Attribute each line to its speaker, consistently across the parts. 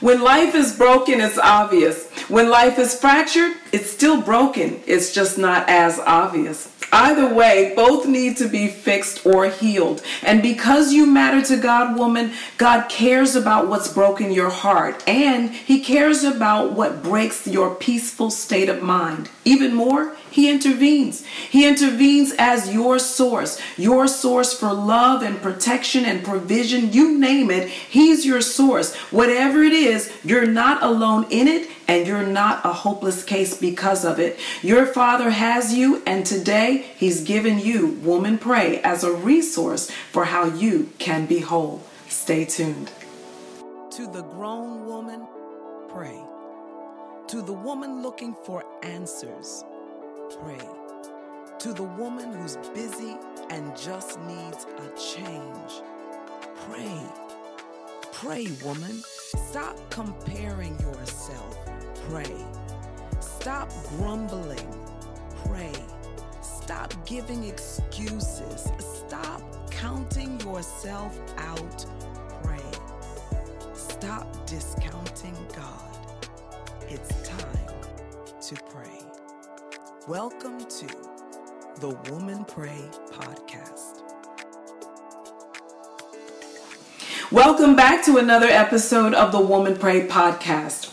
Speaker 1: When life is broken, it's obvious. When life is fractured, it's still broken. It's just not as obvious. Either way, both need to be fixed or healed. And because you matter to God, woman, God cares about what's broken your heart and He cares about what breaks your peaceful state of mind. Even more, He intervenes. He intervenes as your source, your source for love and protection and provision. You name it, He's your source. Whatever it is, you're not alone in it and you're not a hopeless case because of it. Your Father has you, and today He's given you, Woman Pray, as a resource for how you can be whole. Stay tuned.
Speaker 2: To the grown woman, pray. To the woman looking for answers, pray. To the woman who's busy and just needs a change, pray. Pray, woman. Stop comparing yourself. Pray. Stop grumbling. Pray. Stop giving excuses. Stop counting yourself out. Pray. Stop discounting God. It's time to pray. Welcome to the Woman Pray podcast.
Speaker 1: Welcome back to another episode of the Woman Pray podcast.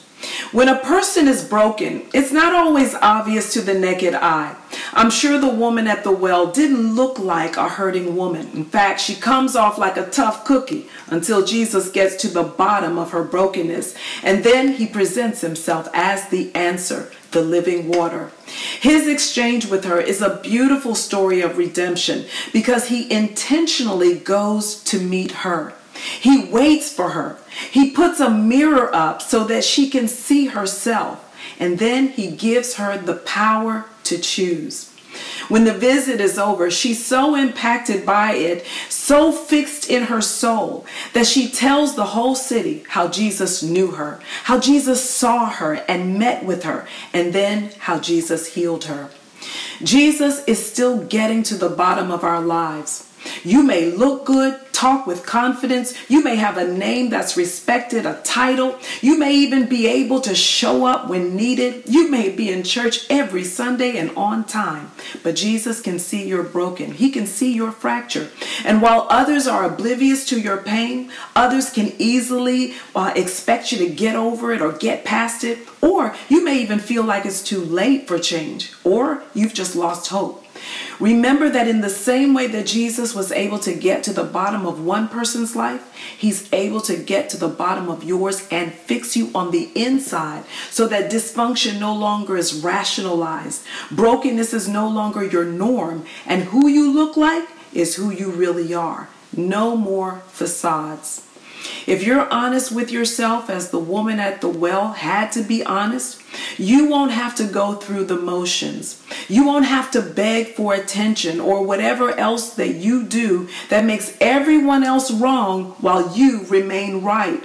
Speaker 1: When a person is broken, it's not always obvious to the naked eye. I'm sure the woman at the well didn't look like a hurting woman. In fact, she comes off like a tough cookie until Jesus gets to the bottom of her brokenness. And then he presents himself as the answer, the living water. His exchange with her is a beautiful story of redemption because he intentionally goes to meet her. He waits for her. He puts a mirror up so that she can see herself. And then he gives her the power to choose. When the visit is over, she's so impacted by it, so fixed in her soul, that she tells the whole city how Jesus knew her, how Jesus saw her and met with her, and then how Jesus healed her. Jesus is still getting to the bottom of our lives. You may look good, talk with confidence. You may have a name that's respected, a title. You may even be able to show up when needed. You may be in church every Sunday and on time. But Jesus can see you're broken, He can see your fracture. And while others are oblivious to your pain, others can easily uh, expect you to get over it or get past it. Or you may even feel like it's too late for change, or you've just lost hope. Remember that in the same way that Jesus was able to get to the bottom of one person's life, he's able to get to the bottom of yours and fix you on the inside so that dysfunction no longer is rationalized. Brokenness is no longer your norm, and who you look like is who you really are. No more facades. If you're honest with yourself, as the woman at the well had to be honest, you won't have to go through the motions. You won't have to beg for attention or whatever else that you do that makes everyone else wrong while you remain right.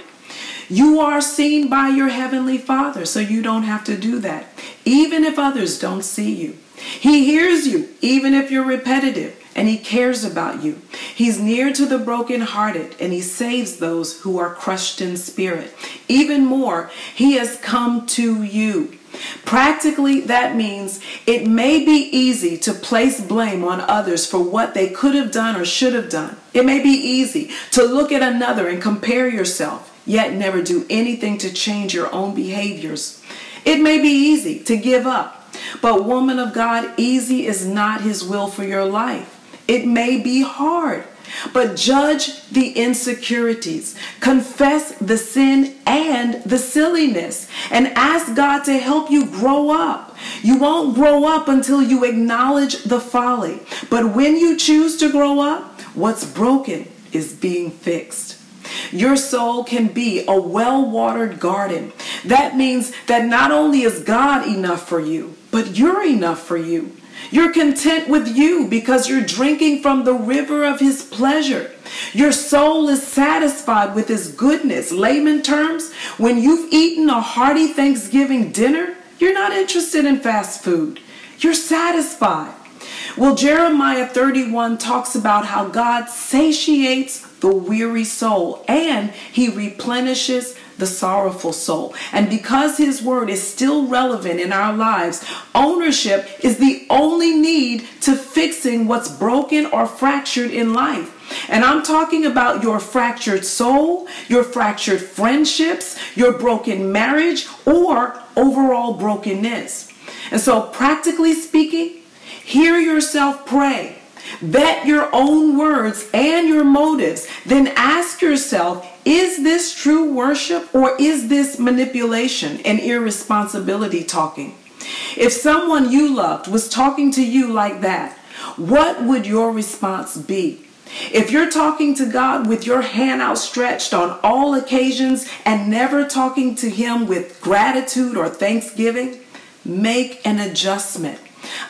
Speaker 1: You are seen by your Heavenly Father, so you don't have to do that, even if others don't see you. He hears you, even if you're repetitive and he cares about you. He's near to the brokenhearted and he saves those who are crushed in spirit. Even more, he has come to you. Practically, that means it may be easy to place blame on others for what they could have done or should have done. It may be easy to look at another and compare yourself, yet never do anything to change your own behaviors. It may be easy to give up. But, woman of God, easy is not his will for your life. It may be hard, but judge the insecurities, confess the sin and the silliness, and ask God to help you grow up. You won't grow up until you acknowledge the folly. But when you choose to grow up, what's broken is being fixed. Your soul can be a well watered garden. That means that not only is God enough for you, but you're enough for you. You're content with you because you're drinking from the river of his pleasure. Your soul is satisfied with his goodness. Layman terms, when you've eaten a hearty Thanksgiving dinner, you're not interested in fast food. You're satisfied. Well, Jeremiah 31 talks about how God satiates the weary soul and he replenishes the sorrowful soul. And because his word is still relevant in our lives, ownership is the only need to fixing what's broken or fractured in life. And I'm talking about your fractured soul, your fractured friendships, your broken marriage, or overall brokenness. And so, practically speaking, hear yourself pray. Vet your own words and your motives. Then ask yourself is this true worship or is this manipulation and irresponsibility talking? If someone you loved was talking to you like that, what would your response be? If you're talking to God with your hand outstretched on all occasions and never talking to Him with gratitude or thanksgiving, make an adjustment.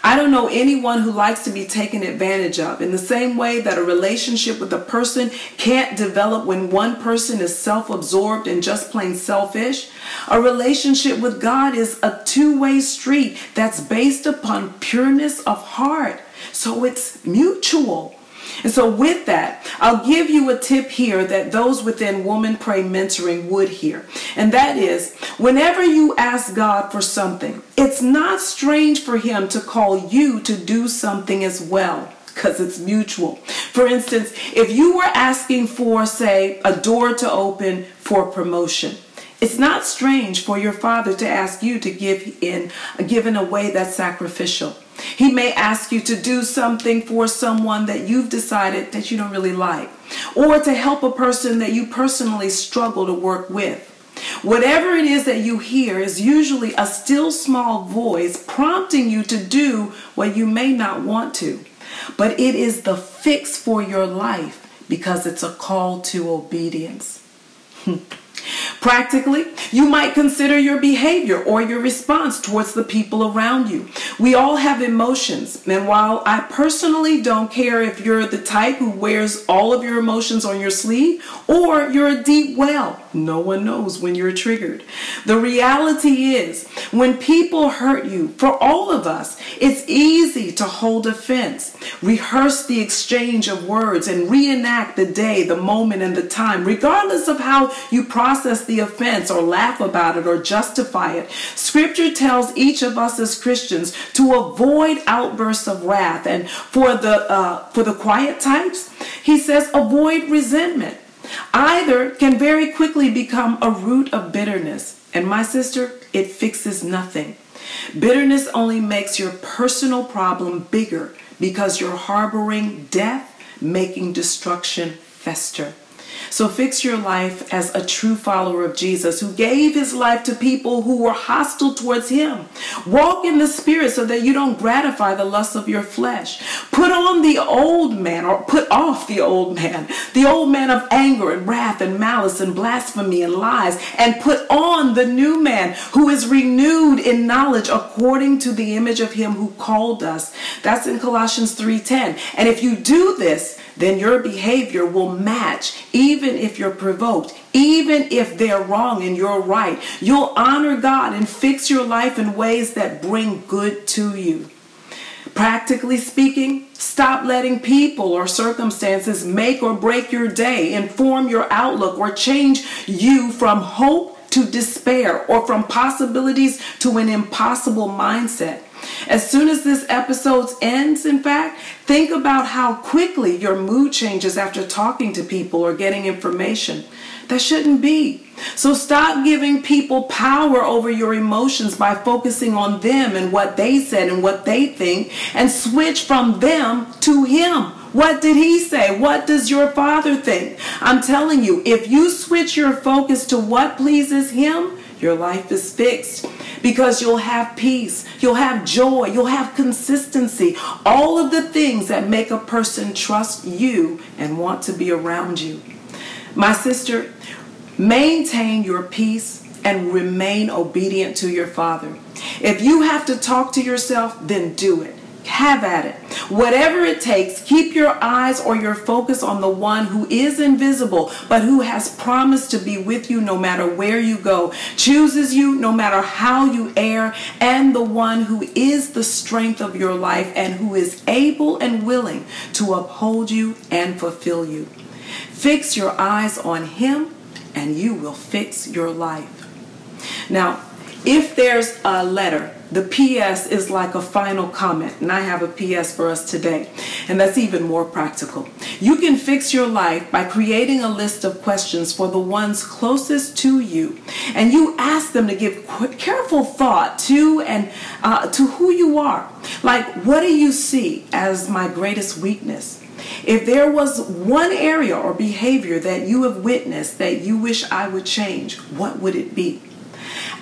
Speaker 1: I don't know anyone who likes to be taken advantage of. In the same way that a relationship with a person can't develop when one person is self absorbed and just plain selfish, a relationship with God is a two way street that's based upon pureness of heart. So it's mutual. And so, with that, I'll give you a tip here that those within Woman Pray Mentoring would hear. And that is whenever you ask God for something, it's not strange for Him to call you to do something as well because it's mutual. For instance, if you were asking for, say, a door to open for promotion, it's not strange for your father to ask you to give in, give in a way that's sacrificial. He may ask you to do something for someone that you've decided that you don't really like, or to help a person that you personally struggle to work with. Whatever it is that you hear is usually a still small voice prompting you to do what you may not want to. But it is the fix for your life because it's a call to obedience. Practically, you might consider your behavior or your response towards the people around you. We all have emotions, and while I personally don't care if you're the type who wears all of your emotions on your sleeve or you're a deep well, no one knows when you're triggered. The reality is, when people hurt you, for all of us, it's easy to hold offense, rehearse the exchange of words, and reenact the day, the moment, and the time, regardless of how you process the offense or laugh about it or justify it. Scripture tells each of us as Christians to avoid outbursts of wrath, and for the uh, for the quiet types, he says avoid resentment. Either can very quickly become a root of bitterness. And my sister, it fixes nothing. Bitterness only makes your personal problem bigger because you're harboring death, making destruction fester. So fix your life as a true follower of Jesus who gave his life to people who were hostile towards him. Walk in the spirit so that you don't gratify the lusts of your flesh. Put on the old man or put off the old man, the old man of anger and wrath and malice and blasphemy and lies, and put on the new man who is renewed in knowledge according to the image of him who called us. That's in Colossians 3:10. And if you do this, then your behavior will match even if you're provoked, even if they're wrong and you're right. You'll honor God and fix your life in ways that bring good to you. Practically speaking, stop letting people or circumstances make or break your day, inform your outlook, or change you from hope to despair or from possibilities to an impossible mindset. As soon as this episode ends, in fact, think about how quickly your mood changes after talking to people or getting information. That shouldn't be. So stop giving people power over your emotions by focusing on them and what they said and what they think and switch from them to Him. What did He say? What does your Father think? I'm telling you, if you switch your focus to what pleases Him, your life is fixed because you'll have peace, you'll have joy, you'll have consistency. All of the things that make a person trust you and want to be around you. My sister, maintain your peace and remain obedient to your Father. If you have to talk to yourself, then do it. Have at it. Whatever it takes, keep your eyes or your focus on the one who is invisible, but who has promised to be with you no matter where you go, chooses you no matter how you err, and the one who is the strength of your life and who is able and willing to uphold you and fulfill you. Fix your eyes on him, and you will fix your life. Now, if there's a letter, the PS is like a final comment, and I have a PS for us today, and that's even more practical. You can fix your life by creating a list of questions for the ones closest to you, and you ask them to give careful thought to and uh, to who you are. Like, what do you see as my greatest weakness? If there was one area or behavior that you have witnessed that you wish I would change, what would it be?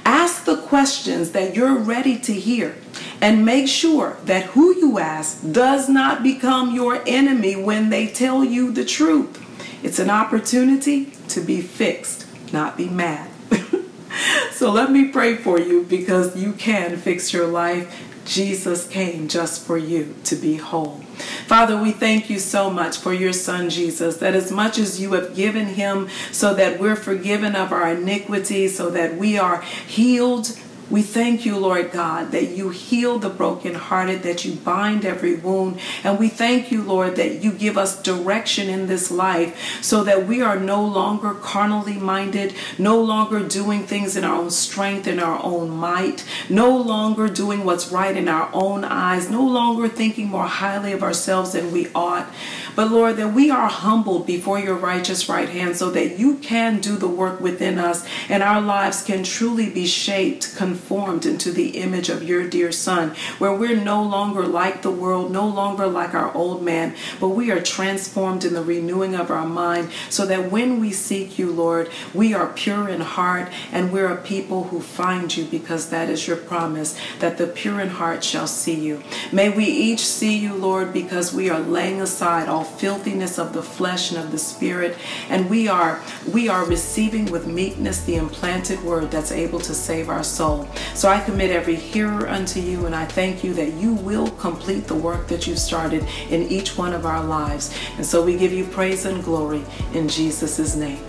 Speaker 1: Ask the questions that you're ready to hear and make sure that who you ask does not become your enemy when they tell you the truth. It's an opportunity to be fixed, not be mad. so let me pray for you because you can fix your life. Jesus came just for you to be whole. Father, we thank you so much for your son Jesus, that as much as you have given him so that we're forgiven of our iniquities, so that we are healed we thank you, Lord God, that you heal the brokenhearted, that you bind every wound. And we thank you, Lord, that you give us direction in this life so that we are no longer carnally minded, no longer doing things in our own strength, in our own might, no longer doing what's right in our own eyes, no longer thinking more highly of ourselves than we ought. But Lord, that we are humbled before your righteous right hand so that you can do the work within us and our lives can truly be shaped, conformed into the image of your dear Son, where we're no longer like the world, no longer like our old man, but we are transformed in the renewing of our mind so that when we seek you, Lord, we are pure in heart and we're a people who find you because that is your promise that the pure in heart shall see you. May we each see you, Lord, because we are laying aside all filthiness of the flesh and of the spirit and we are we are receiving with meekness the implanted word that's able to save our soul so i commit every hearer unto you and i thank you that you will complete the work that you've started in each one of our lives and so we give you praise and glory in jesus' name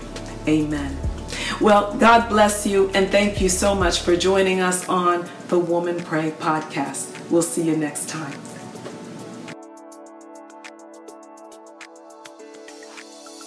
Speaker 1: amen well, God bless you and thank you so much for joining us on the Woman Pray podcast. We'll see you next time.